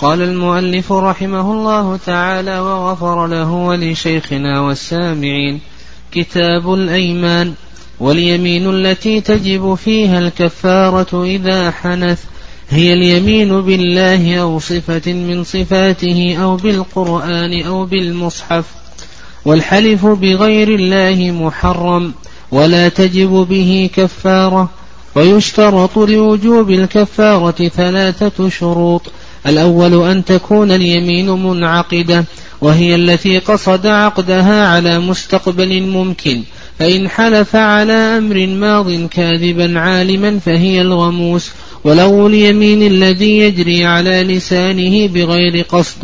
قال المؤلف رحمه الله تعالى وغفر له ولشيخنا والسامعين كتاب الأيمان واليمين التي تجب فيها الكفارة إذا حنث هي اليمين بالله أو صفة من صفاته أو بالقرآن أو بالمصحف والحلف بغير الله محرم ولا تجب به كفارة ويشترط لوجوب الكفارة ثلاثة شروط الأول أن تكون اليمين منعقدة وهي التي قصد عقدها على مستقبل ممكن فإن حلف على أمر ماض كاذبا عالما فهي الغموس. ولو اليمين الذي يجري على لسانه بغير قصد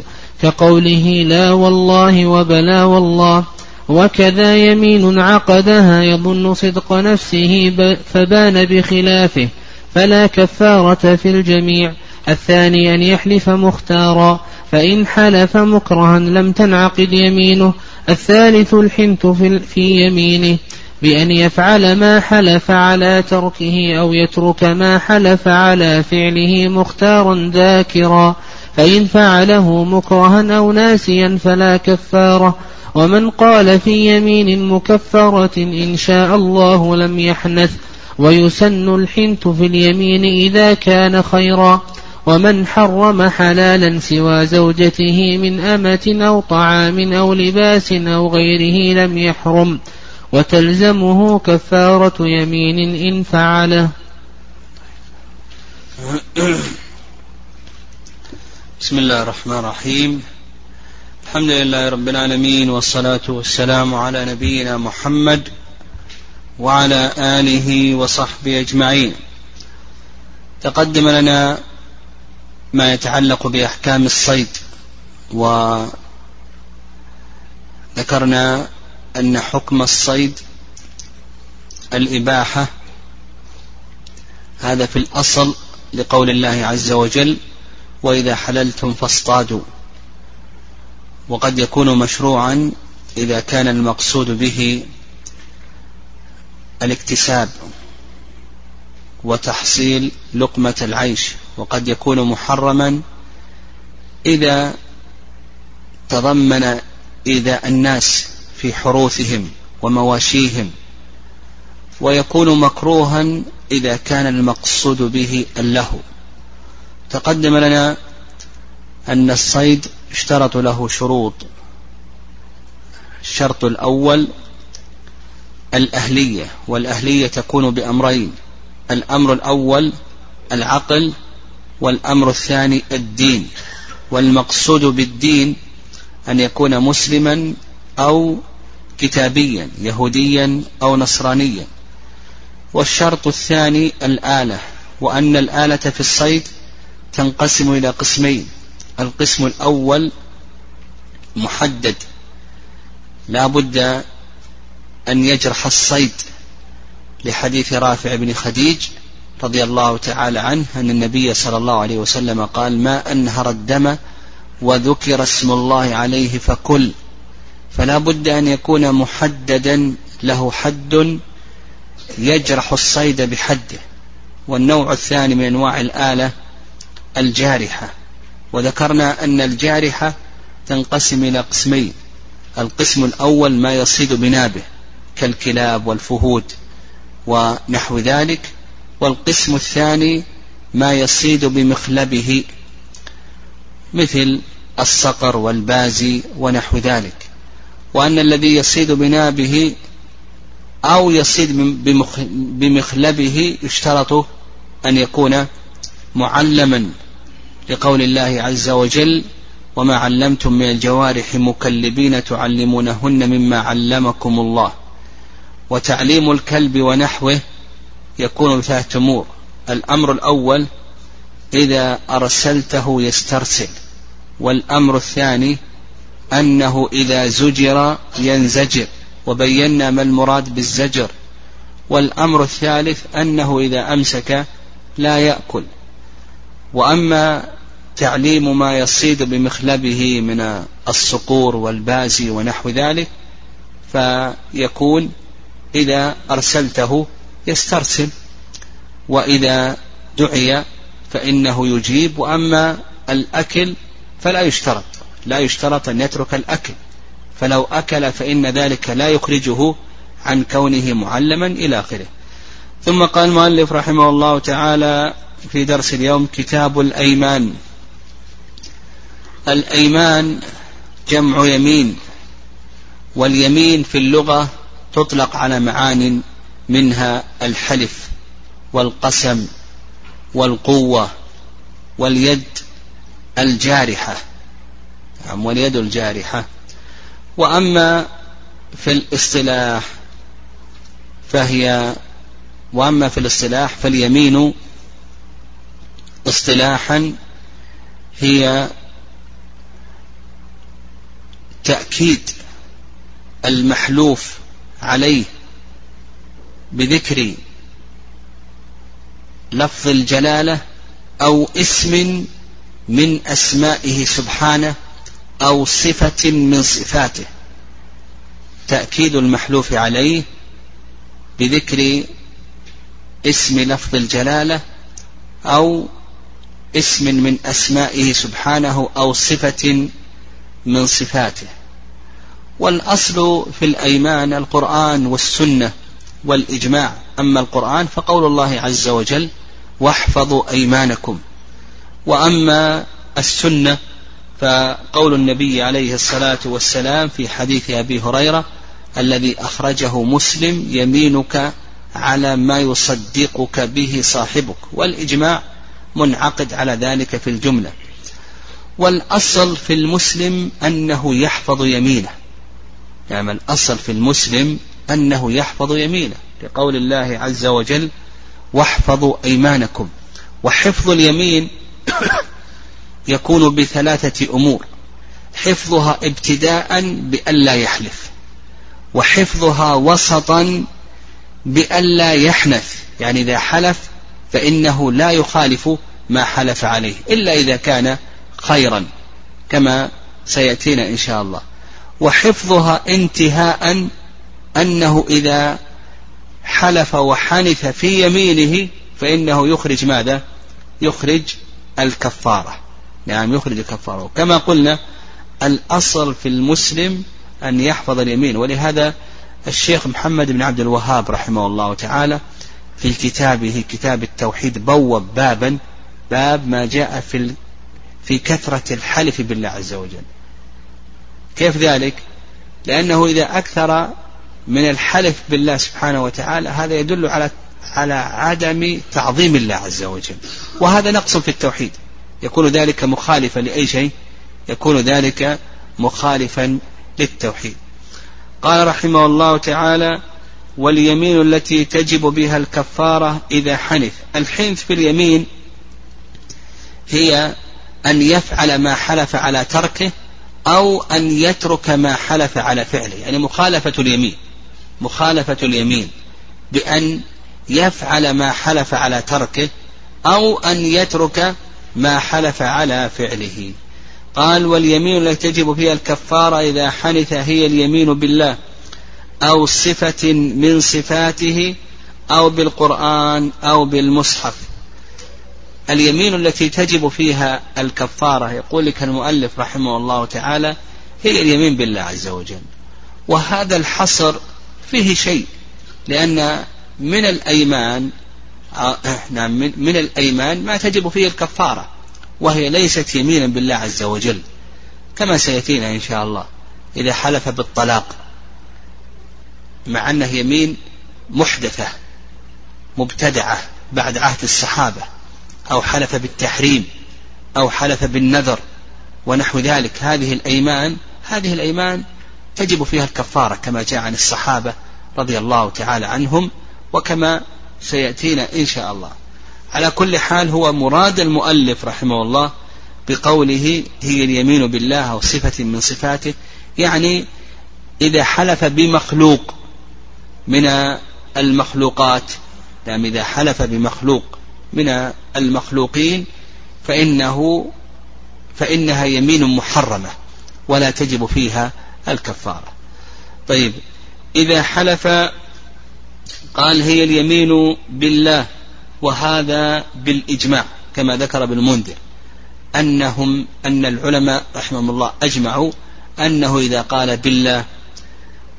كقوله لا والله وبلا والله وكذا يمين عقدها يظن صدق نفسه فبان بخلافه فلا كفارة في الجميع. الثاني أن يحلف مختارا فإن حلف مكرها لم تنعقد يمينه. الثالث الحنث في يمينه. بأن يفعل ما حلف على تركه أو يترك ما حلف على فعله مختارا ذاكرا. فإن فعله مكرها أو ناسيا فلا كفارة. ومن قال في يمين مكفرة إن شاء الله لم يحنث. ويسن الحنث في اليمين إذا كان خيرا. ومن حرم حلالا سوى زوجته من أمة أو طعام أو لباس أو غيره لم يحرم وتلزمه كفارة يمين إن فعله. بسم الله الرحمن الرحيم. الحمد لله رب العالمين والصلاة والسلام على نبينا محمد وعلى آله وصحبه أجمعين. تقدم لنا ما يتعلق بأحكام الصيد. وذكرنا أن حكم الصيد الإباحة هذا في الأصل لقول الله عز وجل وإذا حللتم فاصطادوا. وقد يكون مشروعا إذا كان المقصود به الاكتساب وتحصيل لقمة العيش. وقد يكون محرما إذا تضمن إيذاء الناس في حروثهم ومواشيهم ويكون مكروها إذا كان المقصود به اللهو. تقدم لنا أن الصيد اشترط له شروط. الشرط الأول الأهلية والأهلية تكون بأمرين الأمر الأول العقل والأمر الثاني الدين. والمقصود بالدين أن يكون مسلما أو كتابيا يهوديا أو نصرانيا. والشرط الثاني الآلة وأن الآلة في الصيد تنقسم إلى قسمين. القسم الأول محدد. لا بد أن يجرح الصيد لحديث رافع بن خديج رضي الله تعالى عنه أن النبي صلى الله عليه وسلم قال ما أنهر الدم وذكر اسم الله عليه فكل. فلا بد أن يكون محددا له حد يجرح الصيد بحده. والنوع الثاني من أنواع الآلة الجارحة. وذكرنا أن الجارحة تنقسم إلى قسمين. القسم الأول ما يصيد بنابه كالكلاب والفهود ونحو ذلك. والقسم الثاني ما يصيد بمخلبه مثل الصقر والبازي ونحو ذلك. وأن الذي يصيد بنابه أو يصيد بمخلبه يشترط أن يكون معلما لقول الله عز وجل وما علمتم من الجوارح مكلبين تعلمونهن مما علمكم الله وتعليم الكلب ونحوه يكون بثلاثة أمور الأمر الأول إذا أرسلته يسترسل والأمر الثاني أنه إذا زجر ينزجر وبينا ما المراد بالزجر. والأمر الثالث أنه إذا أمسك لا يأكل. وأما تعليم ما يصيد بمخلبه من الصقور والبازي ونحو ذلك فيكون إذا أرسلته يسترسل وإذا دعي فإنه يجيب وأما الأكل فلا يشترط لا يشترط أن يترك الأكل. فلو أكل فإن ذلك لا يخرجه عن كونه معلما إلى آخره. ثم قال المؤلف رحمه الله تعالى في درس اليوم كتاب الأيمان. الأيمان جمع يمين واليمين في اللغة تطلق على معان منها الحلف والقسم والقوة واليد الجارحة. نعم واليد الجارحة. وأما في الاصطلاح فهي وأما في الاصطلاح فاليمين اصطلاحا هي تأكيد المحلوف عليه بذكر لفظ الجلالة أو اسم من أسمائه سبحانه أو صفة من صفاته. تأكيد المحلوف عليه بذكر اسم لفظ الجلالة أو اسم من أسمائه سبحانه أو صفة من صفاته. والأصل في الأيمان القرآن والسنة والإجماع. أما القرآن فقول الله عز وجل واحفظوا أيمانكم. وأما السنة فقول النبي عليه الصلاة والسلام في حديث أبي هريرة الذي أخرجه مسلم يمينك على ما يصدقك به صاحبك. والإجماع منعقد على ذلك في الجملة. والأصل في المسلم أنه يحفظ يمينه. يعني الأصل في المسلم أنه يحفظ يمينه. لقول الله عز وجل واحفظوا أيمانكم. وحفظ اليمين يكون بثلاثة أمور حفظها ابتداء بألا يحلف وحفظها وسطا بألا يحنث. يعني إذا حلف فإنه لا يخالف ما حلف عليه إلا إذا كان خيرا كما سيأتينا إن شاء الله. وحفظها انتهاء أنه إذا حلف وحنث في يمينه فإنه يخرج ماذا؟ يخرج الكفارة. نعم يخرج الكفارة. كما قلنا الأصل في المسلم أن يحفظ اليمين. ولهذا الشيخ محمد بن عبد الوهاب رحمه الله تعالى في كتابه كتاب التوحيد بوب بابا باب ما جاء في في كثرة الحلف بالله عز وجل. كيف ذلك؟ لأنه إذا أكثر من الحلف بالله سبحانه وتعالى هذا يدل على على عدم تعظيم الله عز وجل. وهذا نقص في التوحيد. يكون ذلك مخالفا لأي شيء يكون ذلك مخالفا للتوحيد. قال رحمه الله تعالى واليمين التي تجب بها الكفارة إذا حنث الحنث في اليمين هي أن يفعل ما حلف على تركه أو أن يترك ما حلف على فعله يعني مخالفة اليمين. مخالفة اليمين بأن يفعل ما حلف على تركه أو أن يترك ما حلف على فعله. قال واليمين التي تجب فيها الكفارة إذا حنث هي اليمين بالله أو صفة من صفاته أو بالقرآن أو بالمصحف. اليمين التي تجب فيها الكفارة يقول لك المؤلف رحمه الله تعالى هي اليمين بالله عز وجل. وهذا الحصر فيه شيء لأن من الأيمان آه، نعم من الأيمان ما تجب فيه الكفارة وهي ليست يمينا بالله عز وجل كما سيأتينا إن شاء الله إذا حلف بالطلاق مع أنه يمين محدثة مبتدعة بعد عهد الصحابة أو حلف بالتحريم أو حلف بالنذر ونحو ذلك. هذه الأيمان هذه الأيمان تجب فيها الكفارة كما جاء عن الصحابة رضي الله تعالى عنهم وكما سيأتينا إن شاء الله. على كل حال هو مراد المؤلف رحمه الله بقوله هي اليمين بالله أو صفة من صفاته يعني إذا حلف بمخلوق من المخلوقات نعم إذا حلف بمخلوق من المخلوقين فإنه فإنها يمين محرمة ولا تجب فيها الكفارة. طيب إذا حلف قال هي اليمين بالله وهذا بالإجماع كما ذكر ابن منذر أنهم أن العلماء رحمهم الله أجمعوا أنه إذا قال بالله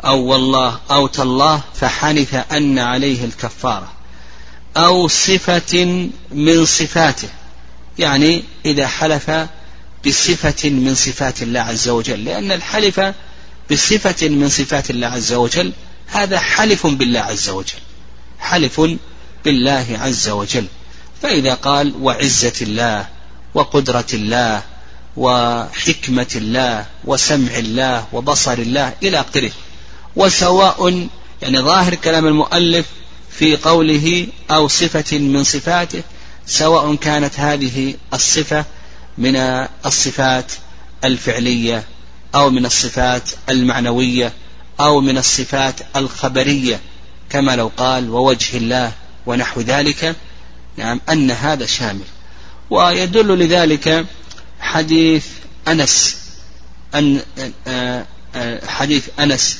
أو والله أو تالله فحنث أن عليه الكفارة أو صفة من صفاته. يعني إذا حلف بصفة من صفات الله عز وجل لأن الحلف بصفة من صفات الله عز وجل هذا حلف بالله عز وجل. حلف بالله عز وجل. فإذا قال وعزة الله وقدرة الله وحكمة الله وسمع الله وبصر الله إلى آخره. وسواء يعني ظاهر كلام المؤلف في قوله أو صفة من صفاته سواء كانت هذه الصفة من الصفات الفعلية أو من الصفات المعنوية أو من الصفات الخبرية كما لو قال ووجه الله ونحو ذلك. نعم أن هذا شامل. ويدل لذلك حديث أنس أن آه، آه، حديث أنس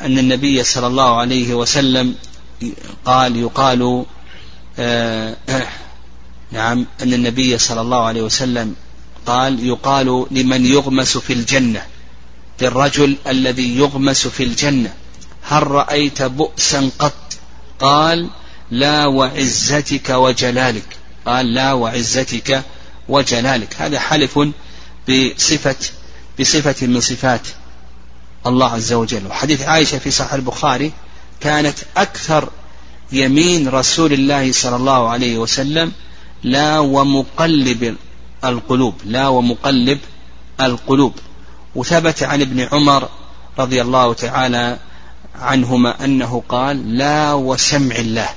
أن النبي صلى الله عليه وسلم قال يقال آه، نعم أن النبي صلى الله عليه وسلم قال يقال لمن يغمس في الجنة للرجل الذي يغمس في الجنة. هل رأيت بؤسا قط؟ قال لا وعزتك وجلالك. قال لا وعزتك وجلالك. هذا حلف بصفة بصفة من صفات الله عز وجل. وحديث عائشة في صحيح البخاري كانت أكثر يمين رسول الله صلى الله عليه وسلم لا ومقلب القلوب لا ومقلب القلوب. وثبت عن ابن عمر رضي الله تعالى عنهما أنه قال لا وسمع الله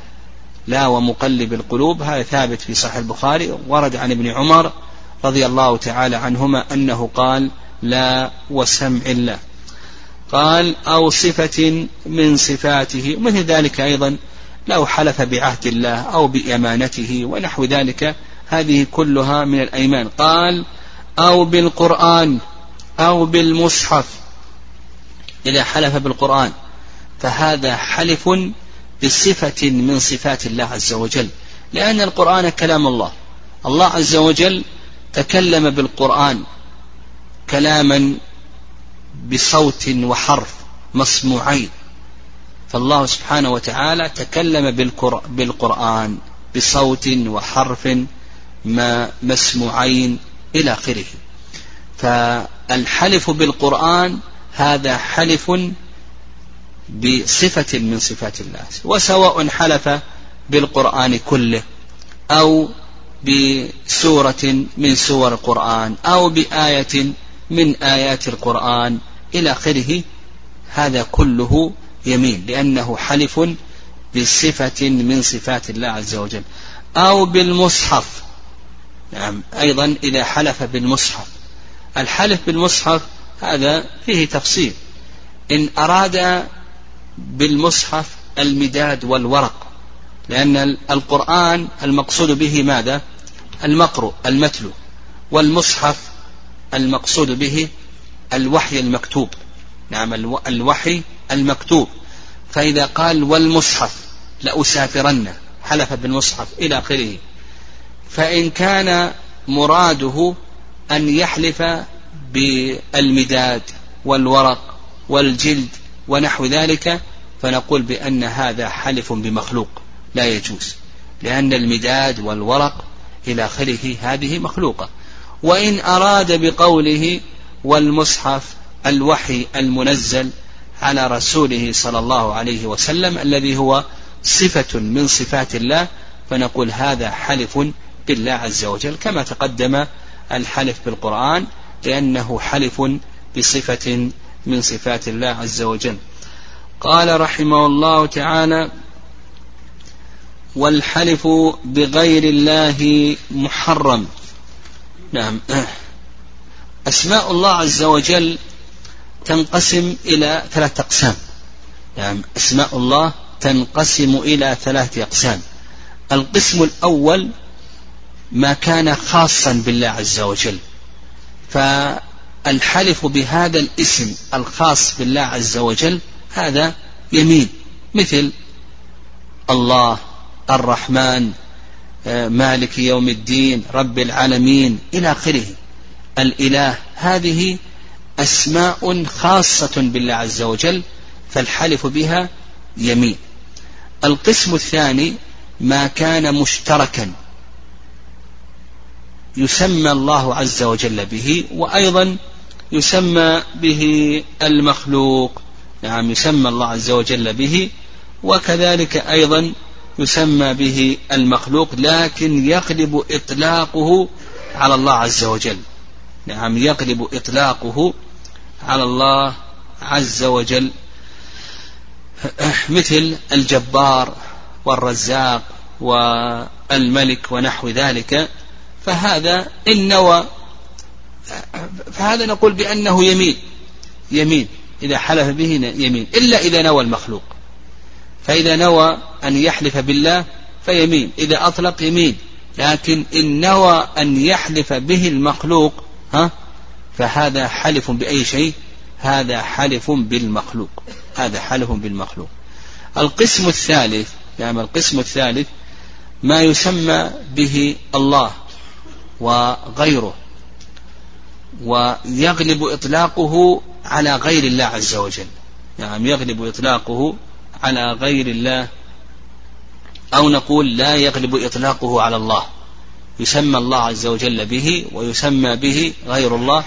لا ومقلب القلوب. هذا ثابت في صحيح البخاري. ورد عن ابن عمر رضي الله تعالى عنهما أنه قال لا وسمع الله. قال أو صفة من صفاته. ومثل ذلك أيضا لو حلف بعهد الله أو بأمانته ونحو ذلك هذه كلها من الأيمان. قال أو بالقرآن أو بالمصحف. إذا حلف بالقرآن فهذا حلف بصفة من صفات الله عز وجل. لأن القرآن كلام الله. الله عز وجل تكلم بالقرآن كلاما بصوت وحرف مسموعين. فالله سبحانه وتعالى تكلم بالقرآن بصوت وحرف ما مسموعين إلى آخره. فالحلف بالقرآن هذا حلف بصفة من صفات الله وسواء حلف بالقرآن كله أو بسورة من سور القرآن أو بآية من آيات القرآن إلى آخره هذا كله يمين لأنه حلف بصفة من صفات الله عز وجل أو بالمصحف نعم. أيضا إذا حلف بالمصحف. الحلف بالمصحف هذا فيه تفصيل. إن أراد بالمصحف المداد والورق لأن القرآن المقصود به ماذا؟ المقروء المتلو. والمصحف المقصود به الوحي المكتوب. نعم الوحي المكتوب. فإذا قال والمصحف لأسافرن حلف بالمصحف إلى آخره. فإن كان مراده أن يحلف بالمداد والورق والجلد ونحو ذلك فنقول بأن هذا حلف بمخلوق لا يجوز لأن المداد والورق إلى آخره هذه مخلوقة. وإن أراد بقوله والمصحف الوحي المنزل على رسوله صلى الله عليه وسلم الذي هو صفة من صفات الله فنقول هذا حلف بالله عز وجل كما تقدم الحلف بالقرآن لأنه حلف بصفة من صفات الله عز وجل. قال رحمه الله تعالى والحلف بغير الله محرم. نعم. أسماء الله عز وجل تنقسم إلى ثلاثة أقسام. نعم. أسماء الله تنقسم إلى ثلاثة أقسام. القسم الأول ما كان خاصا بالله عز وجل. فالحلف بهذا الاسم الخاص بالله عز وجل هذا يمين. مثل الله الرحمن آه، مالك يوم الدين رب العالمين إلى آخره. الإله هذه أسماء خاصة بالله عز وجل فالحلف بها يمين. القسم الثاني ما كان مشتركا. يسمى الله عز وجل به وأيضا يسمى به المخلوق. نعم يسمى الله عز وجل به وكذلك أيضا يسمى به المخلوق لكن يغلب إطلاقه على الله عز وجل. نعم يغلب إطلاقه على الله عز وجل. مثل الجبار والرزاق والملك ونحو ذلك. فهذا إن نوى. فهذا نقول بأنه يمين. يمين. إذا حلف به يمين. إلا إذا نوى المخلوق. فإذا نوى أن يحلف بالله فيمين. إذا أطلق يمين. لكن إن نوى أن يحلف به المخلوق ها فهذا حلف بأي شيء؟ هذا حلف بالمخلوق. هذا حلف بالمخلوق. القسم الثالث يعني القسم الثالث ما يسمى به الله. وغيره. ويغلب إطلاقه على غير الله عز وجل. نعم يغلب إطلاقه على غير الله. أو نقول لا يغلب إطلاقه على الله. يسمى الله عز وجل به ويسمى به غير الله.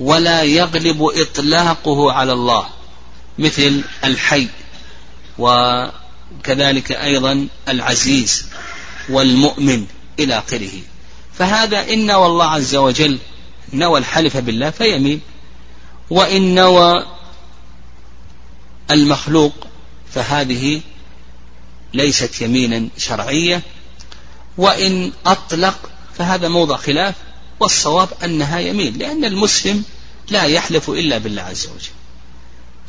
ولا يغلب إطلاقه على الله. مثل الحي. وكذلك أيضا العزيز والمؤمن إلى آخره. فهذا إن والله عز وجل نوى الحلف بالله فيمين. وإن نوى المخلوق فهذه ليست يمينا شرعية. وإن أطلق فهذا موضع خلاف والصواب أنها يمين لأن المسلم لا يحلف إلا بالله عز وجل.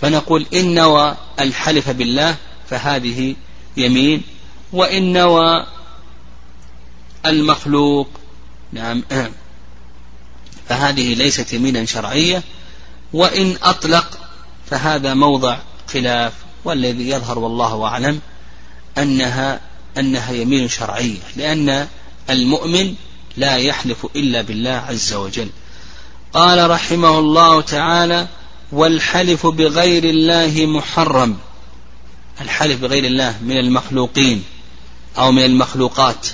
فنقول إن نوى الحلف بالله فهذه يمين وإن نوى المخلوق نعم. فهذه ليست يمينا شرعية وإن أطلق فهذا موضع خلاف والذي يظهر والله أعلم أنها أنها يمين شرعية لأن المؤمن لا يحلف إلا بالله عز وجل. قال رحمه الله تعالى والحلف بغير الله محرم. الحلف بغير الله من المخلوقين أو من المخلوقات.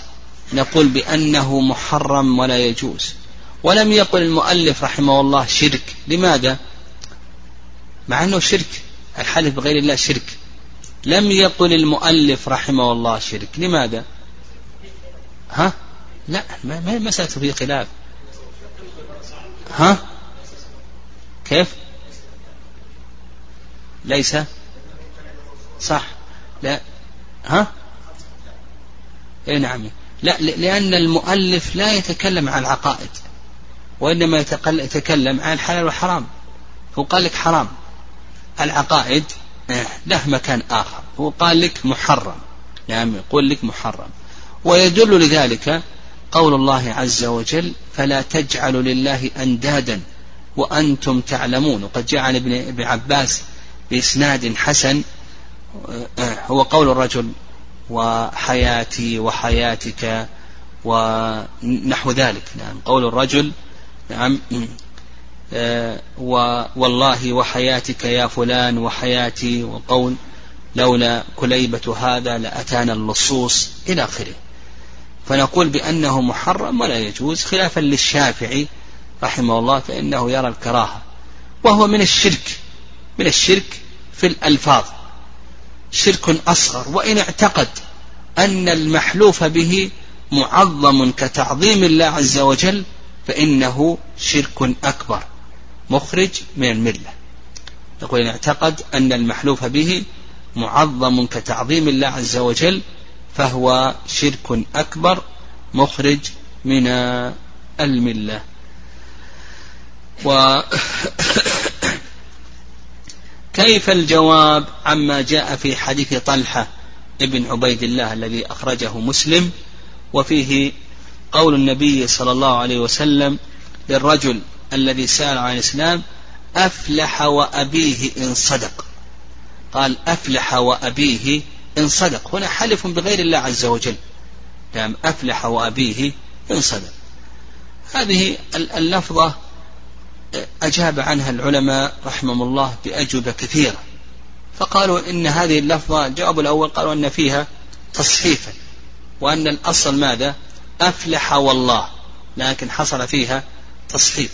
نقول بأنه محرم ولا يجوز. ولم يقل المؤلف رحمه الله شرك. لماذا؟ مع أنه شرك. الحلف بغير الله شرك. لم يقل المؤلف رحمه الله شرك. لماذا؟ ها؟ لا ما مسألة في خلاف. ها؟ كيف؟ ليس؟ صح. لا. ها؟ اي نعم. لا لأن المؤلف لا يتكلم عن العقائد وإنما يتكلم عن الحلال والحرام هو قال لك حرام. العقائد آه، له مكان آخر. هو قال لك محرم. يعني يقول لك محرم. ويدل لذلك قول الله عز وجل فلا تجعلوا لله أندادا وأنتم تعلمون. وقد جاء عن ابن عباس بإسناد حسن آه، آه، هو قول الرجل وحياتي وحياتك ونحو ذلك. نعم. قول الرجل نعم. آه، والله وحياتك يا فلان وحياتي وقول لولا كليبة هذا لأتانا اللصوص إلى آخره. فنقول بأنه محرم ولا يجوز خلافا للشافعي رحمه الله فإنه يرى الكراهة. وهو من الشرك من الشرك في الألفاظ. شرك أصغر وإن اعتقد أن المحلوف به معظم كتعظيم الله عز وجل فإنه شرك أكبر مخرج من الملة. يقول إن اعتقد أن المحلوف به معظم كتعظيم الله عز وجل فهو شرك أكبر مخرج من الملة. و كيف الجواب عما جاء في حديث طلحة ابن عبيد الله الذي أخرجه مسلم؟ وفيه قول النبي صلى الله عليه وسلم للرجل الذي سأل عن الإسلام أفلح وأبيه إن صدق. قال أفلح وأبيه إن صدق. هنا حلف بغير الله عز وجل. نعم أفلح وأبيه إن صدق. هذه اللفظة أجاب عنها العلماء رحمهم الله بأجوبة كثيرة. فقالوا إن هذه اللفظة الجواب الأول قالوا أن فيها تصحيفا وأن الأصل ماذا؟ أفلح والله لكن حصل فيها تصحيف.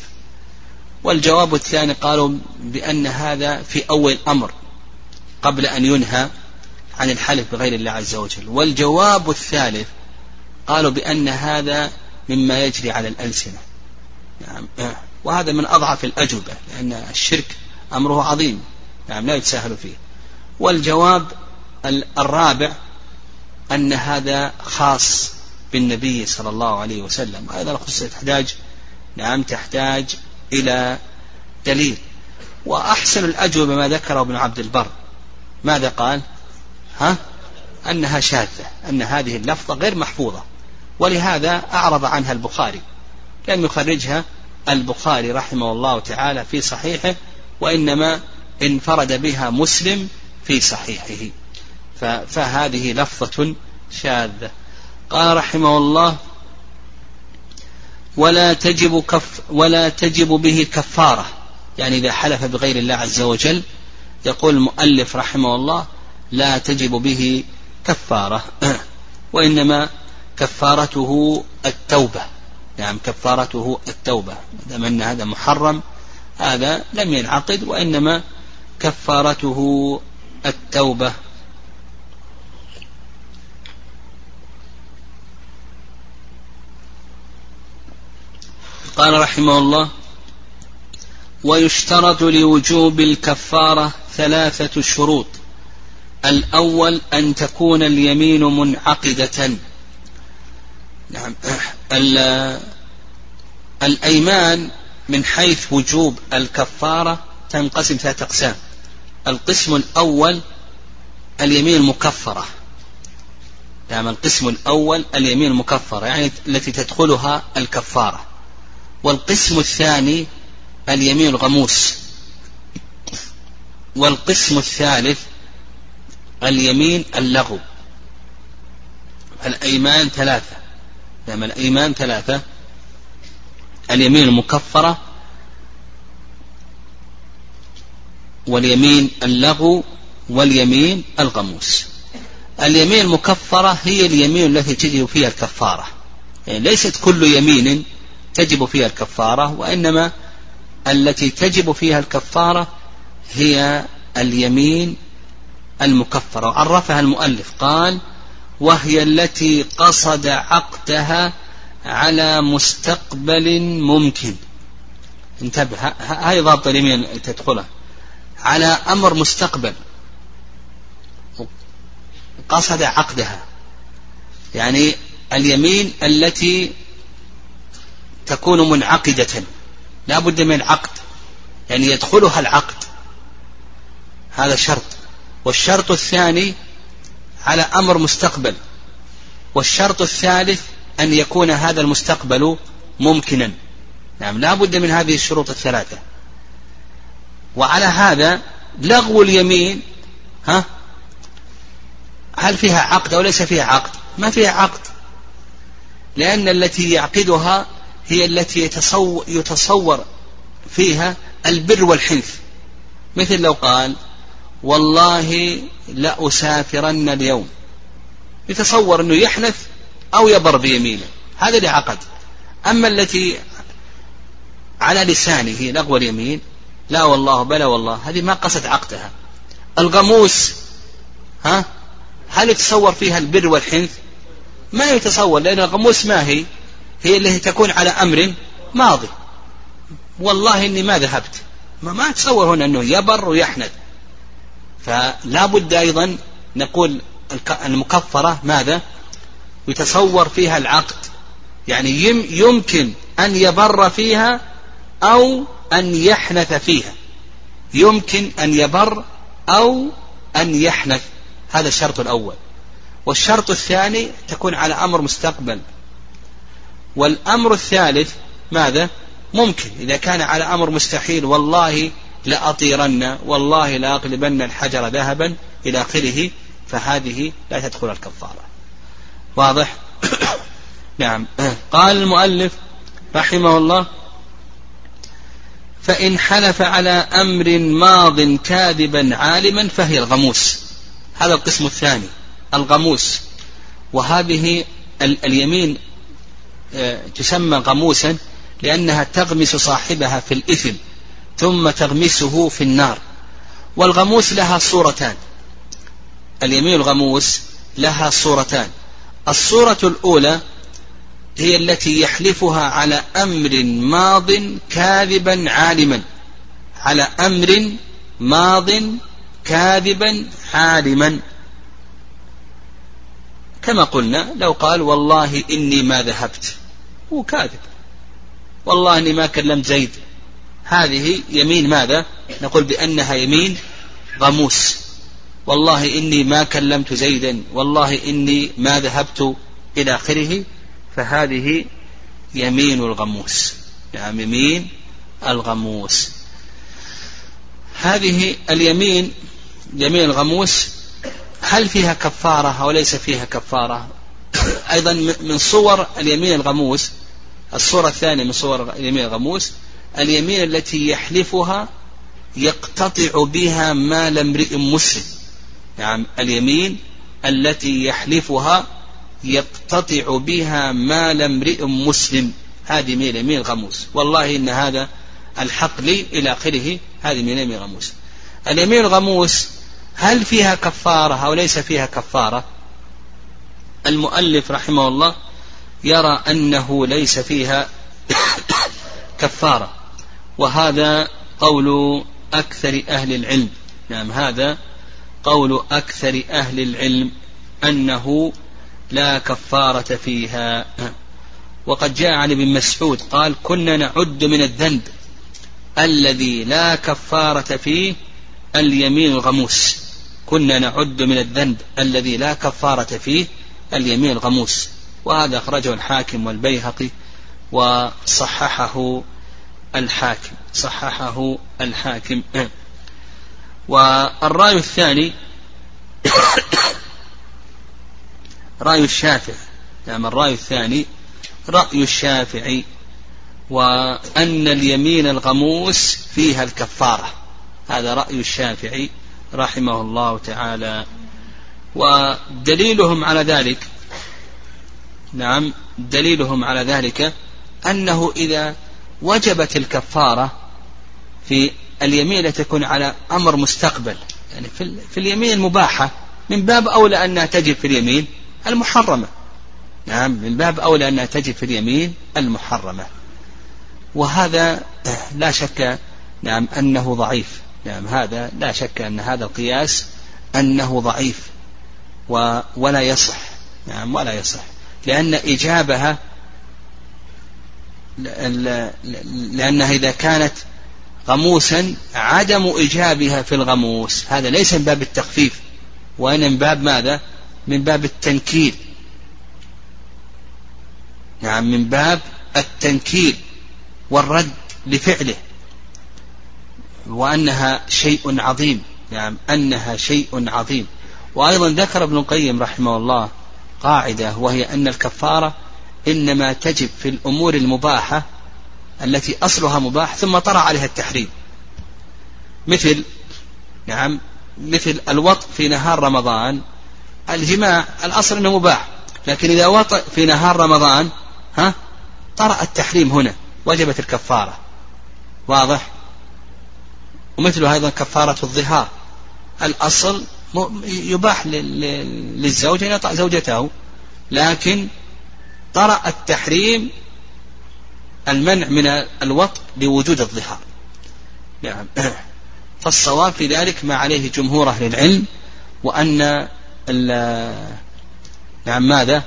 والجواب الثاني قالوا بأن هذا في أول الأمر قبل أن ينهى عن الحلف بغير الله عز وجل. والجواب الثالث قالوا بأن هذا مما يجري على الألسنة. نعم. وهذا من أضعف الأجوبة لأن الشرك أمره عظيم نعم لا يتساهل فيه. والجواب الرابع أن هذا خاص بالنبي صلى الله عليه وسلم. أيضا الخصوصية تحتاج نعم تحتاج إلى دليل. وأحسن الأجوبة ما ذكره ابن عبد البر. ماذا قال؟ ها؟ أنها شاذة أن هذه اللفظة غير محفوظة. ولهذا أعرض عنها البخاري لم يخرجها البخاري رحمه الله تعالى في صحيحه وإنما انفرد بها مسلم في صحيحه. فهذه لفظة شاذة. قال رحمه الله ولا تجب كف ولا تجب به كفارة. يعني إذا حلف بغير الله عز وجل يقول المؤلف رحمه الله لا تجب به كفارة. وإنما كفارته التوبة. نعم كفارته التوبة. دام أن هذا محرم هذا لم ينعقد وإنما كفارته التوبة. قال رحمه الله ويشترط لوجوب الكفارة ثلاثة شروط. الأول أن تكون اليمين منعقدة. نعم الأيمان من حيث وجوب الكفارة تنقسم ثلاثة أقسام. القسم الأول اليمين المكفرة. نعم القسم الأول اليمين المكفرة يعني التي تدخلها الكفارة. والقسم الثاني اليمين الغموس. والقسم الثالث اليمين اللغو. الأيمان ثلاثة. نعم الأيمان ثلاثة. اليمين المكفرة واليمين اللغو واليمين الغموس. اليمين المكفرة هي اليمين التي تجب فيها الكفارة. يعني ليست كل يمين تجب فيها الكفارة وإنما التي تجب فيها الكفارة هي اليمين المكفرة. وعرفها المؤلف قال وهي التي قصد عقدها على مستقبل ممكن. انتبه هاي ضابط اليمين تدخلها. على أمر مستقبل. قصد عقدها. يعني اليمين التي تكون منعقدة. لا بد من عقد. يعني يدخلها العقد. هذا شرط. والشرط الثاني على أمر مستقبل والشرط الثالث أن يكون هذا المستقبل ممكنا. نعم لا بد من هذه الشروط الثلاثة. وعلى هذا لغو اليمين ها هل فيها عقد أو ليس فيها عقد؟ ما فيها عقد لأن التي يعقدها هي التي يتصور, يتصور فيها البر والحنث. مثل لو قال والله لأسافرن اليوم. يتصور أنه يحنث أو يبر بيمينه هذا اللي عقد. أما التي على لسانه لغو اليمين لا والله بلا والله هذه ما قصد عقدها. الغموس ها؟ هل يتصور فيها البر والحنث؟ ما يتصور لأن الغموس ما هي؟ هي التي تكون على أمر ماضي. والله إني ما ذهبت. ما, ما تصور هنا أنه يبر ويحنث. فلا بد أيضا نقول المكفرة ماذا؟ يتصور فيها العقد. يعني يمكن أن يبر فيها أو أن يحنث فيها. يمكن أن يبر أو أن يحنث. هذا الشرط الأول. والشرط الثاني تكون على أمر مستقبل. والأمر الثالث ماذا؟ ممكن. إذا كان على أمر مستحيل والله لأطيرن والله لأغلبن الحجر ذهبا إلى آخره فهذه لا تدخل الكفارة. واضح؟ نعم. قال المؤلف رحمه الله فإن حلف على أمر ماض كاذبا عالما فهي الغموس. هذا القسم الثاني الغموس. وهذه اليمين آه، تسمى غموسا لأنها تغمس صاحبها في الإثم. ثم تغمسه في النار. والغموس لها صورتان. اليمين الغموس لها صورتان. الصورة الأولى هي التي يحلفها على أمر ماض كاذبا عالما. على أمر ماض كاذبا عالما. كما قلنا لو قال والله إني ما ذهبت هو كاذب. والله إني ما كلمت زيد. هذه يمين ماذا؟ نقول بأنها يمين غموس والله إني ما كلمت زيدا والله إني ما ذهبت إلى آخره فهذه يمين الغموس نعم يمين الغموس هذه اليمين يمين الغموس هل فيها كفارة أو ليس فيها كفارة؟ أيضا من صور اليمين الغموس الصورة الثانية من صور اليمين الغموس اليمين التي يحلفها يقتطع بها مال امرئ مسلم نعم اليمين التي يحلفها يقتطع بها مال امرئ مسلم. هذه من يمين غموس والله إن هذا الحق لي إلى آخره. هذه من يمين غموس اليمين الغموس هل فيها كفارة؟ أو ليس فيها كفارة؟ المؤلف رحمه الله يرى أنه ليس فيها كفارة. وهذا قول أكثر أهل العلم. نعم هذا قول أكثر أهل العلم أنه لا كفارة فيها. وقد جاء عن ابن مسعود قال كنا نعد من الذنب الذي لا كفارة فيه اليمين الغموس. كنا نعد من الذنب الذي لا كفارة فيه اليمين الغموس. وهذا أخرجه الحاكم والبيهقي وصححه الحاكم صححه الحاكم. والرأي الثاني رأي الشافعي. نعم الرأي الثاني رأي الشافعي وأن اليمين الغموس فيها الكفارة. هذا رأي الشافعي رحمه الله تعالى. ودليلهم على ذلك نعم دليلهم على ذلك أنه إذا وجبت الكفارة في اليمين التي تكون على أمر مستقبل. يعني في اليمين المباحة من باب أولى أنها تجب في اليمين المحرمة. نعم من باب أولى أنها تجب في اليمين المحرمة. وهذا لا شك نعم أنه ضعيف. نعم هذا لا شك أن هذا القياس أنه ضعيف ولا يصح. نعم ولا يصح. لأن إجابها لأنها إذا كانت غموسا عدم إيجابها في الغموس. هذا ليس من باب التخفيف وإن من باب ماذا؟ من باب التنكيل. نعم من باب التنكيل والرد لفعله وأنها شيء عظيم. نعم أنها شيء عظيم. وأيضا ذكر ابن القيم رحمه الله قاعدة وهي أن الكفارة إنما تجب في الأمور المباحة التي أصلها مباح ثم طرأ عليها التحريم. مثل نعم مثل الوط في نهار رمضان. الجماع الأصل أنه مباح لكن إذا وطئ في نهار رمضان ها طرأ التحريم هنا وجبت الكفارة. واضح؟ ومثله أيضا كفارة الظهار. الأصل يباح للزوج أن يطأ زوجته لكن طرأ التحريم المنع من الوط لوجود الظهار. نعم. فالصواب في ذلك ما عليه جمهور أهل العلم وأن نعم ماذا؟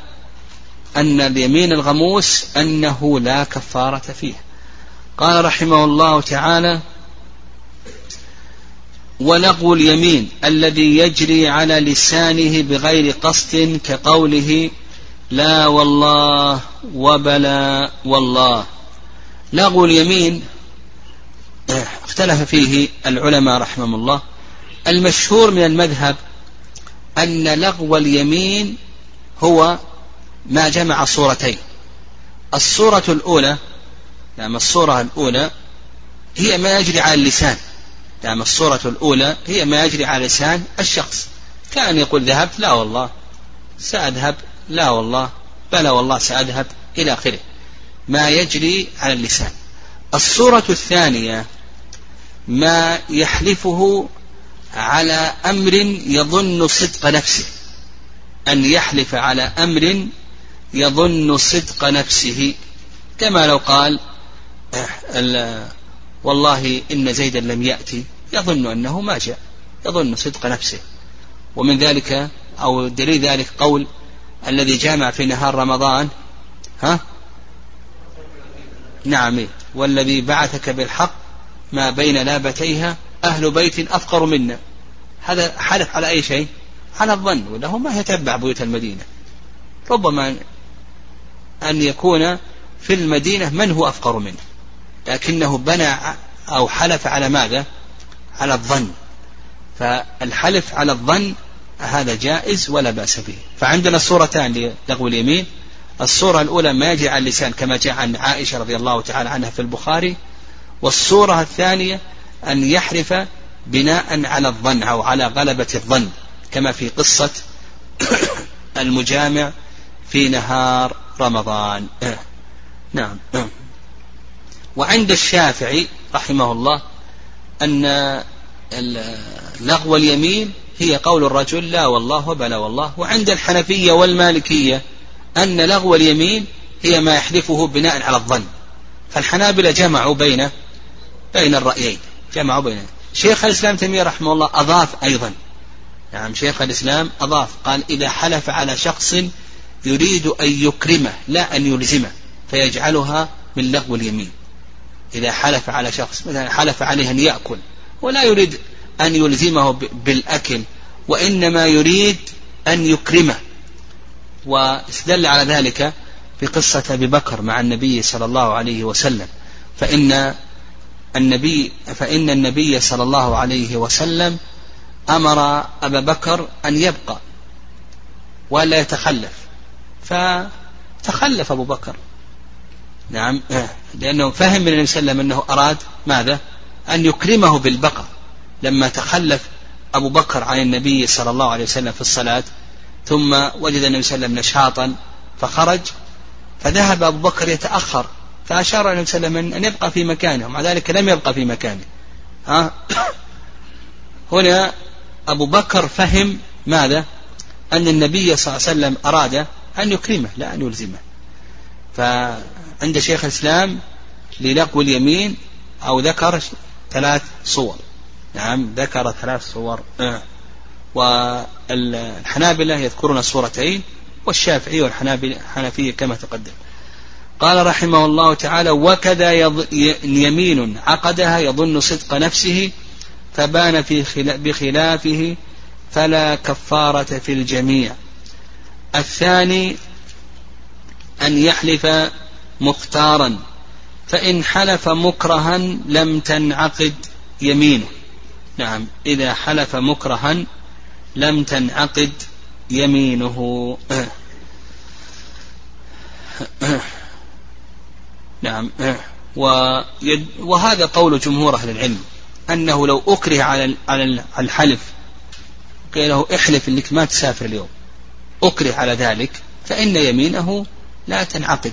أن اليمين الغموس أنه لا كفارة فيه. قال رحمه الله تعالى ولغو اليمين الذي يجري على لسانه بغير قصد كقوله لا والله وبلا والله. لغو اليمين اختلف فيه العلماء رحمهم الله. المشهور من المذهب أن لغو اليمين هو ما جمع صورتين. الصورة الأولى نعم الصورة الأولى هي ما يجري على اللسان. نعم الصورة الأولى هي ما يجري على لسان الشخص. كان يقول ذهبت؟ لا والله. سأذهب لا والله بلى والله سأذهب إلى آخره. ما يجري على اللسان. الصورة الثانية ما يحلفه على أمر يظن صدق نفسه. أن يحلف على أمر يظن صدق نفسه. كما لو قال والله إن زيدا لم يأتي يظن أنه ما جاء يظن صدق نفسه. ومن ذلك أو دليل ذلك قول الذي جامع في نهار رمضان ها؟ نعم والذي بعثك بالحق ما بين لابتيها أهل بيت أفقر منا. هذا حلف على أي شيء؟ على الظن وله ما يتبع بيوت المدينة. ربما أن يكون في المدينة من هو أفقر منه. لكنه بنى أو حلف على ماذا؟ على الظن. فالحلف على الظن هذا جائز ولا بأس به. فعندنا صورتان للغو اليمين. الصورة الأولى ما يجي على اللسان كما جاء عن عائشة رضي الله تعالى عنها في البخاري. والصورة الثانية أن يحرف بناء على الظن أو على غلبة الظن كما في قصة المجامع في نهار رمضان. نعم. وعند الشافعي رحمه الله أن لغو اليمين هي قول الرجل لا والله وبلا والله. وعند الحنفية والمالكية أن لغو اليمين هي ما يحلفه بناء على الظن. فالحنابلة جمعوا بين بين الرأيين. جمعوا بين شيخ الإسلام تيمية رحمه الله أضاف أيضا. نعم شيخ الإسلام أضاف قال إذا حلف على شخص يريد أن يكرمه لا أن يلزمه فيجعلها من لغو اليمين. إذا حلف على شخص مثلا حلف عليه أن يأكل ولا يريد أن يلزمه بالأكل وإنما يريد أن يكرمه. واستدل على ذلك بقصة أبي بكر مع النبي صلى الله عليه وسلم. فإن النبي فإن النبي صلى الله عليه وسلم أمر أبا بكر أن يبقى ولا يتخلف. فتخلف أبو بكر. نعم لأنه فهم من النبي صلى الله عليه وسلم أنه أراد ماذا؟ أن يكرمه بالبقاء لما تخلف أبو بكر عن النبي صلى الله عليه وسلم في الصلاة ثم وجد النبي صلى الله عليه وسلم نشاطا فخرج فذهب أبو بكر يتأخر فأشار النبي صلى الله عليه وسلم أن يبقى في مكانه ومع ذلك لم يبقى في مكانه. ها؟ هنا أبو بكر فهم ماذا؟ أن النبي صلى الله عليه وسلم أراد أن يكرمه لا أن يلزمه. فعند شيخ الإسلام للقو اليمين أو ذكر ثلاث صور. نعم ذكر ثلاث صور. والحنابلة يذكرون صورتين والشافعي والحنفية كما تقدم. قال رحمه الله تعالى وكذا يمين عقدها يظن صدق نفسه فبان في بخلافه فلا كفارة في الجميع. الثاني أن يحلف مختارا فإن حلف مكرها لم تنعقد يمينه. نعم. إذا حلف مكرها لم تنعقد يمينه. نعم. وهذا قول جمهور أهل العلم أنه لو أكره على على الحلف قيل له احلف إنك ما تسافر اليوم. أكره على ذلك فإن يمينه لا تنعقد.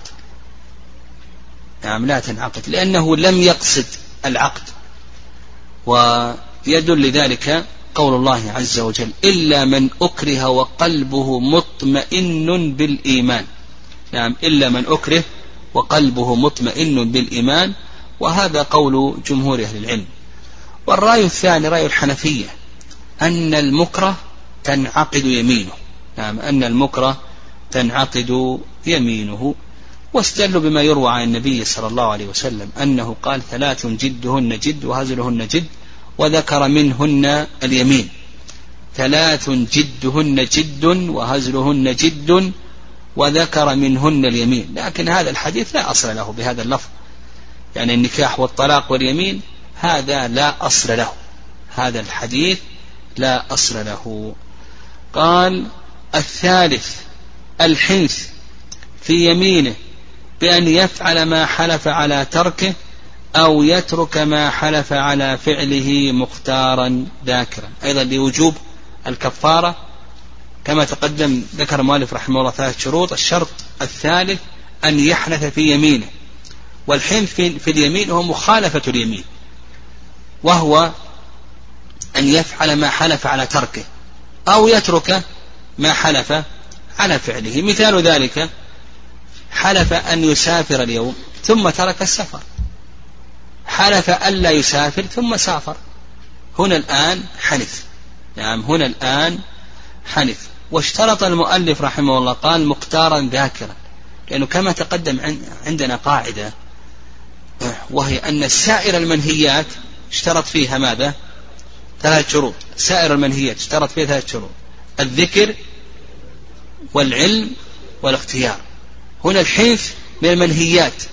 نعم لا تنعقد لأنه لم يقصد العقد. ويدل لذلك قول الله عز وجل إلا من أكره وقلبه مطمئن بالإيمان. نعم إلا من أكره وقلبه مطمئن بالإيمان وهذا قول جمهور أهل العلم. والرأي الثاني رأي الحنفية أن المكره تنعقد يمينه. نعم أن المكره تنعقد يمينه. واستدلوا بما يروى عن النبي صلى الله عليه وسلم أنه قال ثلاث جدهن جد وهزلهن جد. وذكر منهن اليمين. ثلاث جدهن جد وهزلهن جد وذكر منهن اليمين. لكن هذا الحديث لا أصل له بهذا اللفظ. يعني النكاح والطلاق واليمين هذا لا أصل له. هذا الحديث لا أصل له. قال الثالث الحنث في يمينه بأن يفعل ما حلف على تركه أو يترك ما حلف على فعله مختارا ذاكرا. أيضا لوجوب الكفارة كما تقدم ذكر المؤلف رحمه الله ثلاث شروط. الشرط الثالث أن يحنث في يمينه والحنث في, في اليمين هو مخالفة اليمين وهو أن يفعل ما حلف على تركه أو يترك ما حلف على فعله. مثال ذلك حلف أن يسافر اليوم ثم ترك السفر. حلف ألا يسافر ثم سافر. هنا الآن حنث نعم هنا الآن حنث واشترط المؤلف رحمه الله قال مختارا ذاكرا لأنه كما تقدم عندنا قاعدة وهي أن سائر المنهيات اشترط فيها ماذا؟ ثلاث شروط. سائر المنهيات اشترط فيها ثلاث شروط. الذكر والعلم والاختيار. هنا الحنث من المنهيات.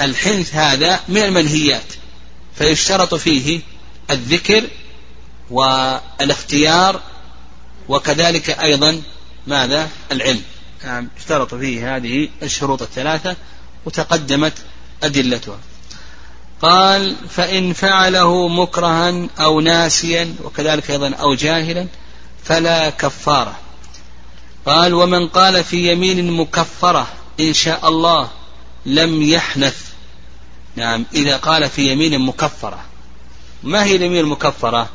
الحنث هذا من المنهيات فيشترط فيه الذكر والاختيار وكذلك أيضا ماذا؟ العلم. نعم اشترط فيه هذه الشروط الثلاثة وتقدمت أدلتها. قال فإن فعله مكرها أو ناسيا وكذلك أيضا أو جاهلا فلا كفارة قال ومن قال في يمين مكفرة إن شاء الله لم يحنث. نعم إذا قال في يمين مكفرة. ما هي اليمين المكفرة؟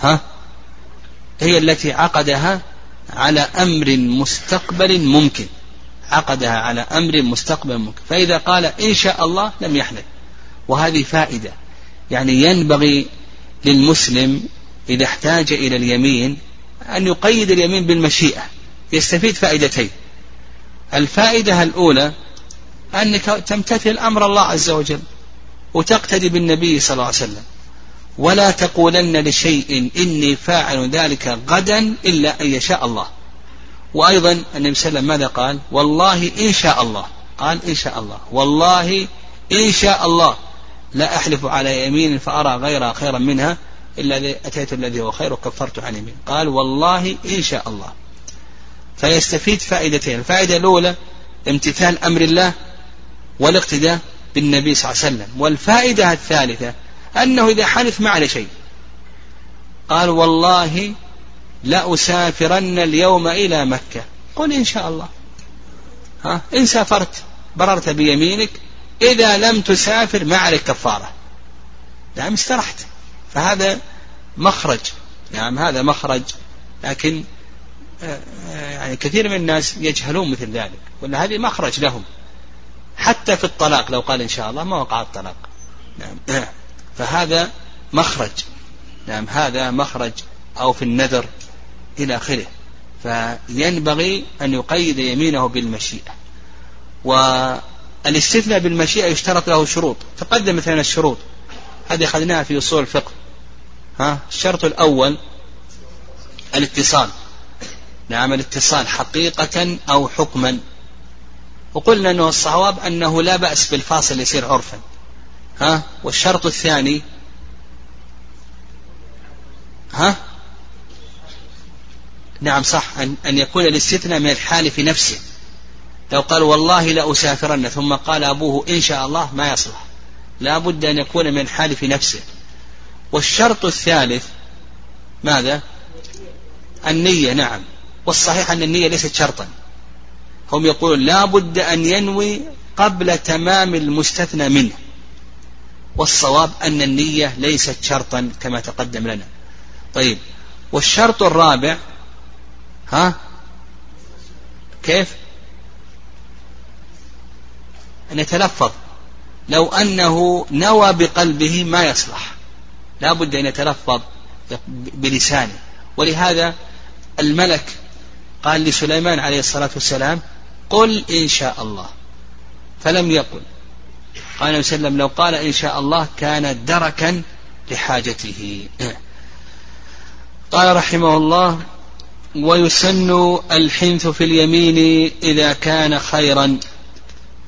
ها؟ هي التي عقدها على أمر مستقبل ممكن. عقدها على أمر مستقبل ممكن. فإذا قال إن شاء الله لم يحنث. وهذه فائدة. يعني ينبغي للمسلم إذا احتاج إلى اليمين أن يقيد اليمين بالمشيئة. يستفيد فائدتين. الفائدة الأولى أنك تمتثل أمر الله عز وجل وتقتدي بالنبي صلى الله عليه وسلم. ولا تقولن لشيء إني فاعل ذلك غدا إلا أن يشاء الله. وأيضا النبي صلى الله عليه وسلم ماذا قال؟ والله إن شاء الله. قال إن شاء الله. والله إن شاء الله. لا أحلف على يمين فأرى غيرها خيرا منها إلا أتيت الذي هو خير وكفرت عن يمين. قال والله إن شاء الله. فيستفيد فائدتين. الفائدة الأولى امتثال أمر الله والاقتداء بالنبي صلى الله عليه وسلم. والفائدة الثالثة أنه إذا حلف ما على شيء. قال والله لأسافرن اليوم إلى مكة. قل إن شاء الله. ها؟ إن سافرت بررت بيمينك إذا لم تسافر ما عليك كفارة. نعم استرحت. فهذا مخرج. نعم هذا مخرج. لكن آه، آه، يعني كثير من الناس يجهلون مثل ذلك. ولا هذه مخرج لهم. حتى في الطلاق لو قال إن شاء الله ما وقع الطلاق. نعم. فهذا مخرج. نعم هذا مخرج أو في النذر إلى آخره. فينبغي أن يقيد يمينه بالمشيئة. والاستثناء بالمشيئة يشترط له شروط. تقدم مثلا الشروط. هذه أخذناها في أصول الفقه. ها؟ الشرط الأول الاتصال. نعم الاتصال حقيقة أو حكما. وقلنا أنه الصواب أنه لا بأس بالفاصل يصير عرفا. ها؟ والشرط الثاني ها؟ نعم صح أن, أن يكون الاستثناء من الحال في نفسه. لو قال والله لأسافرن ثم قال أبوه إن شاء الله ما يصلح. لا بد أن يكون من الحال في نفسه. والشرط الثالث ماذا؟ النية نعم. والصحيح أن النية ليست شرطا. هم يقولون لا بد أن ينوي قبل تمام المستثنى منه. والصواب أن النية ليست شرطا كما تقدم لنا. طيب والشرط الرابع ها؟ كيف؟ أن يتلفظ لو أنه نوى بقلبه ما يصلح. لا بد أن يتلفظ بلسانه. ولهذا الملك قال لسليمان عليه الصلاة والسلام قل إن شاء الله. فلم يقل. قال صلى الله عليه وسلم لو قال إن شاء الله كان دركا لحاجته. قال رحمه الله ويسن الحنث في اليمين إذا كان خيرا.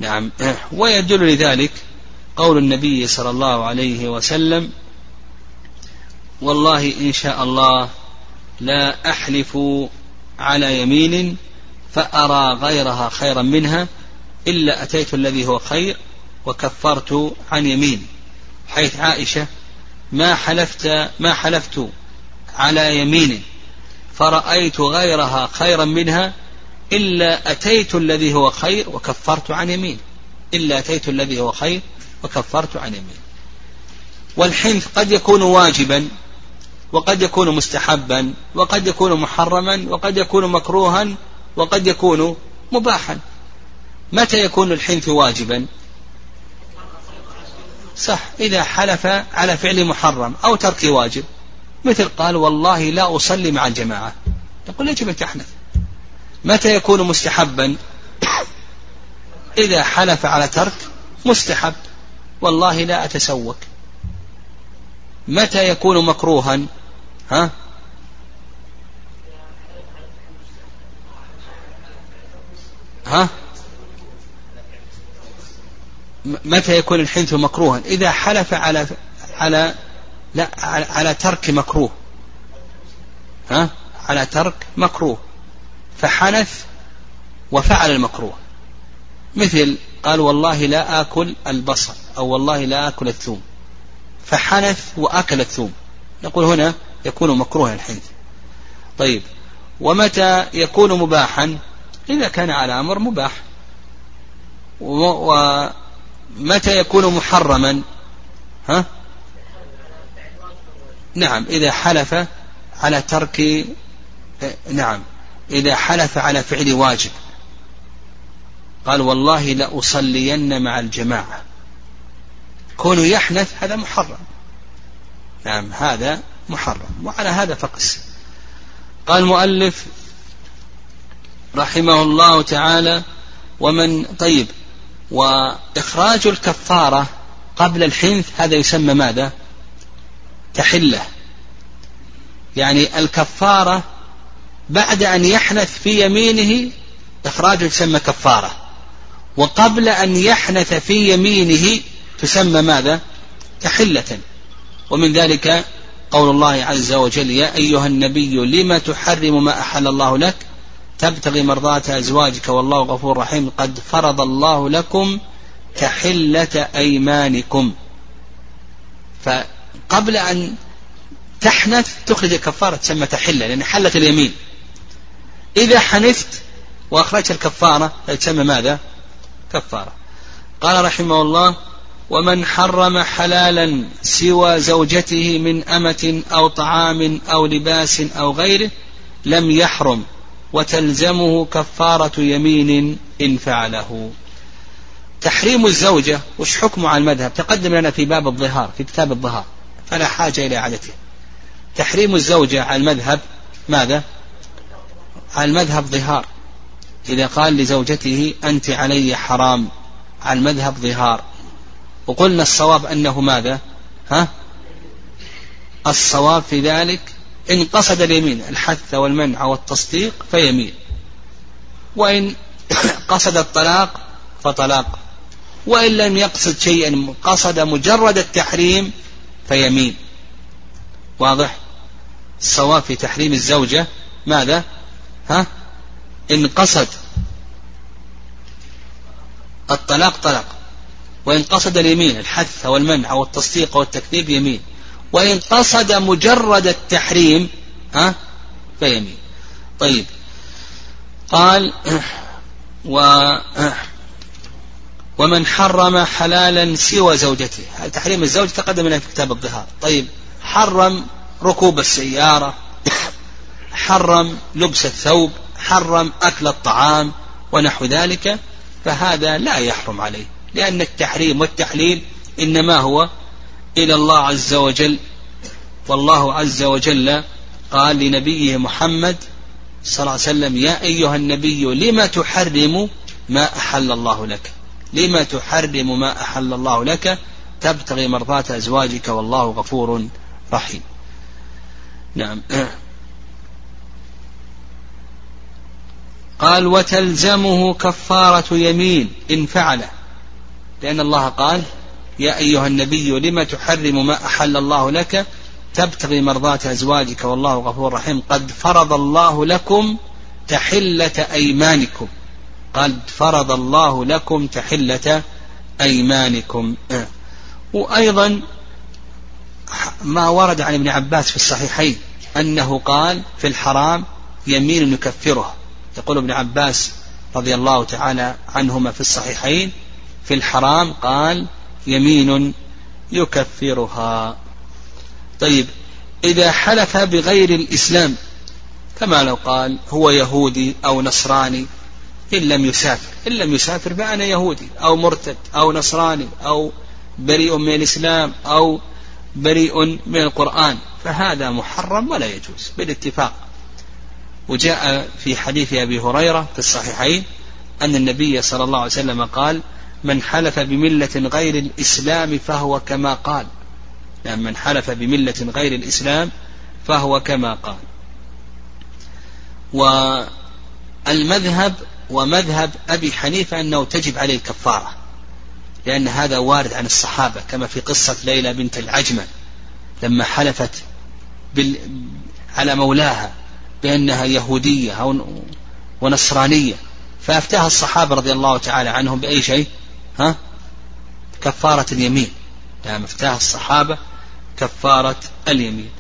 نعم. ويدل لذلك قول النبي صلى الله عليه وسلم والله إن شاء الله لا أحلف على يمين فأرى غيرها خيرا منها إلا أتيت الذي هو خير وكفرت عن يميني حيث عائشة ما حلفت ما حلفت على يمين فرأيت غيرها خيرا منها إلا أتيت الذي هو خير وكفرت عن يمين إلا أتيت الذي هو خير وكفرت عن يمين. والحنث قد يكون واجبا وقد يكون مستحبا وقد يكون محرما وقد يكون مكروها وقد يكون مباحا. متى يكون الحنث واجبا؟ صح إذا حلف على فعل محرم أو ترك واجب. مثل قال والله لا أصلي مع الجماعة. تقول يجب أن تحنث. متى يكون مستحبا؟ إذا حلف على ترك مستحب. والله لا أتسوك متى يكون مكروها؟ ها؟ ها؟ متى يكون الحنث مكروها؟ إذا حلف على على لا على ترك مكروه. ها؟ على ترك مكروه. فحنث وفعل المكروه. مثل قال والله لا آكل البصل أو والله لا آكل الثوم. فحنث وأكل الثوم. نقول هنا يكون مكروها الحنث. طيب. ومتى يكون مباحا؟ إذا كان على أمر مباح. ومتى يكون محرما؟ ها؟ نعم إذا حلف على ترك نعم إذا حلف على فعل واجب. قال والله لأصلين مع الجماعة. كونه يحنث هذا محرم. نعم هذا محرم. وعلى هذا فقس. قال المؤلف رحمه الله تعالى ومن طيب وإخراج الكفارة قبل الحنث هذا يسمى ماذا؟ تحلة يعني الكفارة بعد أن يحنث في يمينه إخراجه يسمى كفارة. وقبل أن يحنث في يمينه تسمى ماذا؟ تحلة ومن ذلك قول الله عز وجل يا أيها النبي لم تحرم ما أحل الله لك تبتغي مرضات أزواجك والله غفور رحيم. قد فرض الله لكم تحلة أيمانكم. فقبل أن تحنث تخرج الكفارة تسمى تحلة لأن حلت اليمين. إذا حنثت وأخرجت الكفارة تسمى ماذا؟ كفارة. قال رحمه الله ومن حرم حلالا سوى زوجته من أمة أو طعام أو لباس أو غيره لم يحرم. وتلزمه كفارة يمين إن فعله. تحريم الزوجة وش حكمه على المذهب؟ تقدم لنا في باب الظهار في كتاب الظهار فلا حاجة إلى إعادته. تحريم الزوجة على المذهب ماذا؟ على المذهب ظهار. إذا قال لزوجته أنت علي حرام على المذهب ظهار. وقلنا الصواب أنه ماذا؟ ها؟ الصواب في ذلك إن قصد اليمين الحث والمنع والتصديق فيمين. وإن قصد الطلاق فطلاق. وإن لم يقصد شيئا قصد مجرد التحريم فيمين. واضح؟ الصواب في تحريم الزوجة ماذا؟ ها؟ إن قصد الطلاق طلاق. وإن قصد اليمين الحث والمنع والتصديق والتكذيب يمين. وإن قصد مجرد التحريم ها؟ فيمين طيب. قال و ومن حرم حلالا سوى زوجته. تحريم الزوج تقدم لنا في كتاب الظهار. طيب. حرم ركوب السيارة حرم لبس الثوب حرم أكل الطعام ونحو ذلك فهذا لا يحرم عليه لأن التحريم والتحليل إنما هو إلى الله عز وجل والله عز وجل قال لنبيه محمد صلى الله عليه وسلم يا أيها النبي لما تحرم ما أحل الله لك؟ لما تحرم ما أحل الله لك؟ تبتغي مرضات أزواجك والله غفور رحيم. نعم. قال وتلزمه كفارة يمين إن فعله لأن الله قال يا أيها النبي لم تحرم ما أحل الله لك؟ تبتغي مرضات أزواجك والله غفور رحيم. قد فرض الله لكم تحلة أيمانكم. قال فرض الله لكم تحلة أيمانكم. وأيضا ما ورد عن ابن عباس في الصحيحين أنه قال في الحرام يمين يكفره يقول ابن عباس رضي الله تعالى عنهما في الصحيحين في الحرام قال يمين يكفرها. طيب إذا حلف بغير الإسلام كما لو قال هو يهودي أو نصراني إن لم يسافر إن لم يسافر فأنا يهودي أو مرتد أو نصراني أو بريء من الإسلام أو بريء من القرآن فهذا محرم ولا يجوز بالاتفاق. وجاء في حديث أبي هريرة في الصحيحين أن النبي صلى الله عليه وسلم قال من حلف بملة غير الإسلام فهو كما قال. يعني من حلف بملة غير الإسلام فهو كما قال. والمذهب ومذهب أبي حنيفة أنه تجب عليه الكفارة لأن هذا وارد عن الصحابة كما في قصة ليلى بنت العجمة لما حلفت بال... على مولاها بأنها يهودية أو ونصرانية فأفتاها الصحابة رضي الله تعالى عنهم بأي شيء؟ ها؟ كفارة اليمين. نعم افتاها الصحابة كفارة اليمين.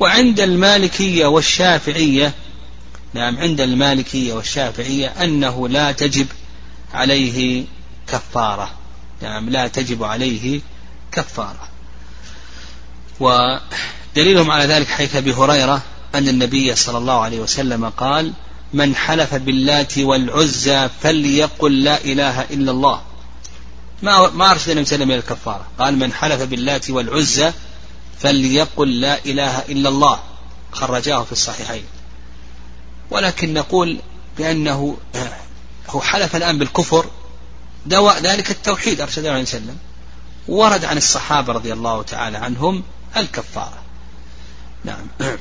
وعند المالكية والشافعية نعم عند المالكية والشافعية أنه لا تجب عليه كفارة. نعم لا تجب عليه كفارة. ودليلهم على ذلك حيث أبي هريرة أن النبي صلى الله عليه وسلم قال من حلف باللات والعزى فليقل لا إله إلا الله. ما ما أرشد النبي صلى الله عليه وسلم إلى الكفارة. قال من حلف باللات والعزى فليقل لا إله إلا الله. خرجاه في الصحيحين. ولكن نقول بأنه هو حلف الآن بالكفر. دواء ذلك التوحيد أرشد الله عليه وسلم. ورد عن الصحابة رضي الله تعالى عنهم الكفارة. نعم.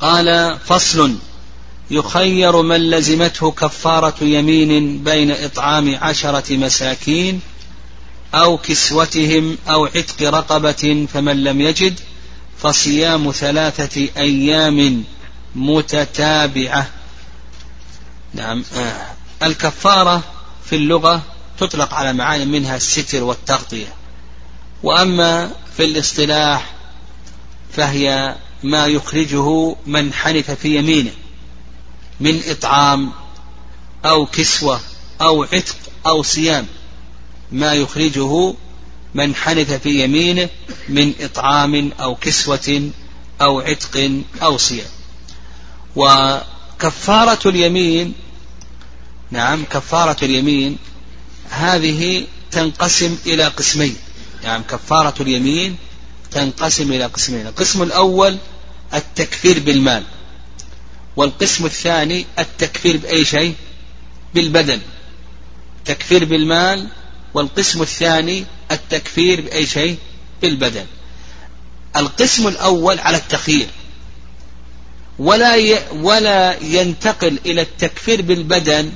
قال فصل يخير من لزمته كفارة يمين بين إطعام عشرة مساكين أو كسوتهم أو عتق رقبة فمن لم يجد فصيام ثلاثة أيام متتابعة. نعم. آه. الكفارة في اللغة تطلق على معاني منها الستر والتغطية. وأما في الاصطلاح فهي ما يخرجه من حنف في يمينه. من إطعام أو كسوة أو عتق أو صيام ما يخرجه من حنث في يمينه من إطعام أو كسوة أو عتق أو صيام. وكفارة اليمين نعم كفارة اليمين هذه تنقسم إلى قسمين. نعم كفارة اليمين تنقسم إلى قسمين. القسم الأول التكفير بالمال. والقسم الثاني التكفير بأي شيء؟ بالبدن. تكفير بالمال والقسم الثاني التكفير بأي شيء؟ بالبدن. القسم الأول على التخيير. ولا. ولا ينتقل إلى التكفير بالبدن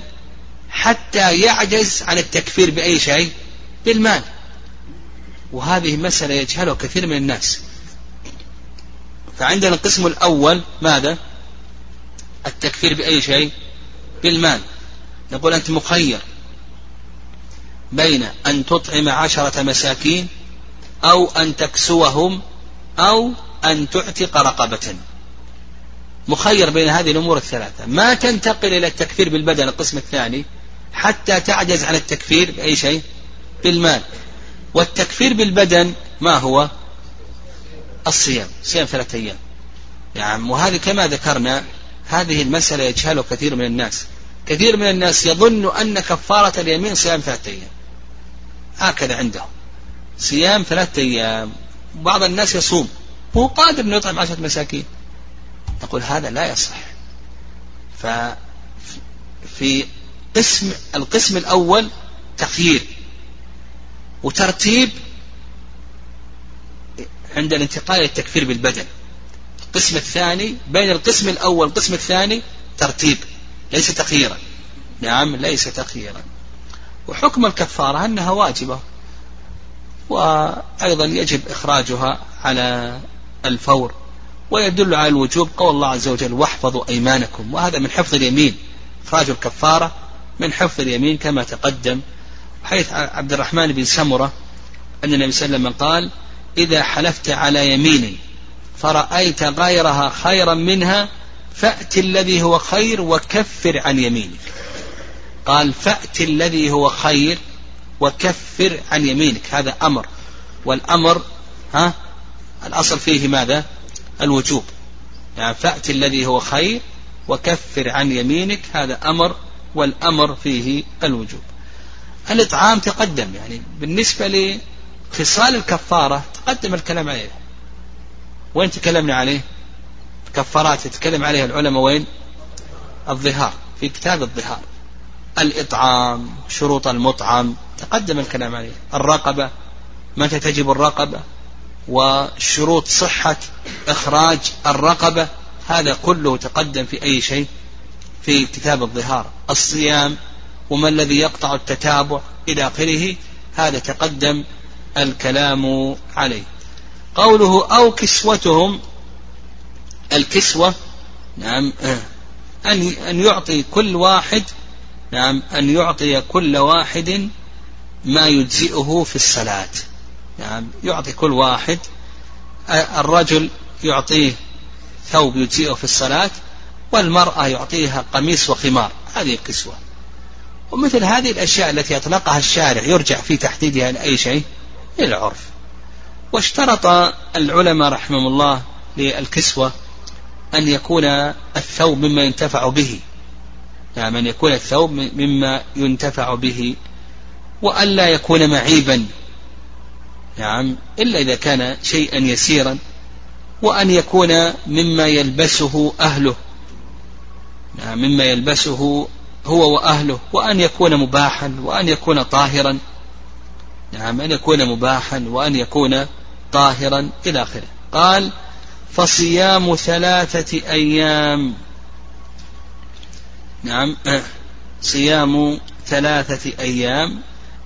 حتى يعجز عن التكفير بأي شيء؟ بالمال. وهذه مسألة يجهلها كثير من الناس. فعندنا القسم الأول ماذا؟ التكفير بأي شيء؟ بالمال. نقول أنت مخير بين أن تطعم عشرة مساكين أو أن تكسوهم أو أن تعتق رقبة. مخير بين هذه الأمور الثلاثة. ما تنتقل إلى التكفير بالبدن القسم الثاني حتى تعجز عن التكفير بأي شيء؟ بالمال. والتكفير بالبدن ما هو؟ الصيام. صيام ثلاثة أيام. نعم وهذه كما ذكرنا هذه المسألة يجهلها كثير من الناس. كثير من الناس يظن أن كفارة اليمين صيام ثلاثة أيام. هكذا عندهم. صيام ثلاثة أيام. بعض الناس يصوم. وهو قادر أن يطعم عشرة مساكين. نقول هذا لا يصح. ففي قسم القسم الأول تخيير وترتيب عند الانتقال إلى التكفير بالبدن. القسم الثاني بين القسم الأول والقسم الثاني ترتيب ليس تخييرا نعم ليس تخييرا وحكم الكفارة أنها واجبة. وأيضا يجب إخراجها على الفور ويدل على الوجوب. قول الله عز وجل واحفظوا أيمانكم. وهذا من حفظ اليمين. إخراج الكفارة من حفظ اليمين كما تقدم. حيث عبد الرحمن بن سمرة أن النبي صلى الله عليه وسلم قال إذا حلفت على يمين فرأيت غيرها خيرا منها فأت الذي هو خير وكفر عن يمينك. قال فأت الذي هو خير وكفر عن يمينك. هذا أمر. والأمر ها الأصل فيه ماذا؟ الوجوب. يعني فأت الذي هو خير وكفر عن يمينك هذا أمر والأمر فيه الوجوب. الإطعام تقدم يعني بالنسبة لخصال الكفارة تقدم الكلام عليه. وين تكلمنا عليه؟ كفارات يتكلم عليها العلماء وين؟ الظهار في كتاب الظهار. الإطعام شروط المطعم تقدم الكلام عليه. الرقبة متى تجب الرقبة؟ وشروط صحة إخراج الرقبة هذا كله تقدم في أي شيء؟ في كتاب الظهار. الصيام وما الذي يقطع التتابع إلى آخره؟ هذا تقدم الكلام عليه. قوله أو كسوتهم الكسوة نعم أن أن يعطي كل واحد نعم أن يعطي كل واحد ما يجزئه في الصلاة نعم يعطي كل واحد الرجل يعطيه ثوب يجزئه في الصلاة والمرأة يعطيها قميص وخمار هذه الكسوة. ومثل هذه الأشياء التي أطلقها الشارع يرجع في تحديدها لأي شيء؟ للعرف. واشترط العلماء رحمهم الله للكسوة أن يكون الثوب مما ينتفع به. نعم أن يكون الثوب مما ينتفع به. وألا يكون معيبا. نعم إلا إذا كان شيئا يسيرا. وأن يكون مما يلبسه أهله. نعم مما يلبسه هو وأهله. وأن يكون مباحا. وأن يكون طاهرا. نعم أن يكون مباحا. وأن يكون طاهرا إلى آخره. قال فصيام ثلاثة أيام. نعم. صيام ثلاثة أيام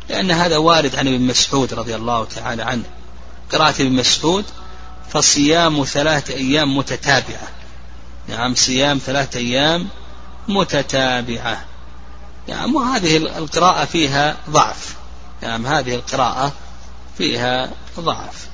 لأن هذا وارد عن ابن مسعود رضي الله تعالى عنه. قراءة ابن مسعود فصيام ثلاثة أيام متتابعة. نعم صيام ثلاثة أيام متتابعة. نعم وهذه القراءة فيها ضعف. نعم هذه القراءة فيها ضعف.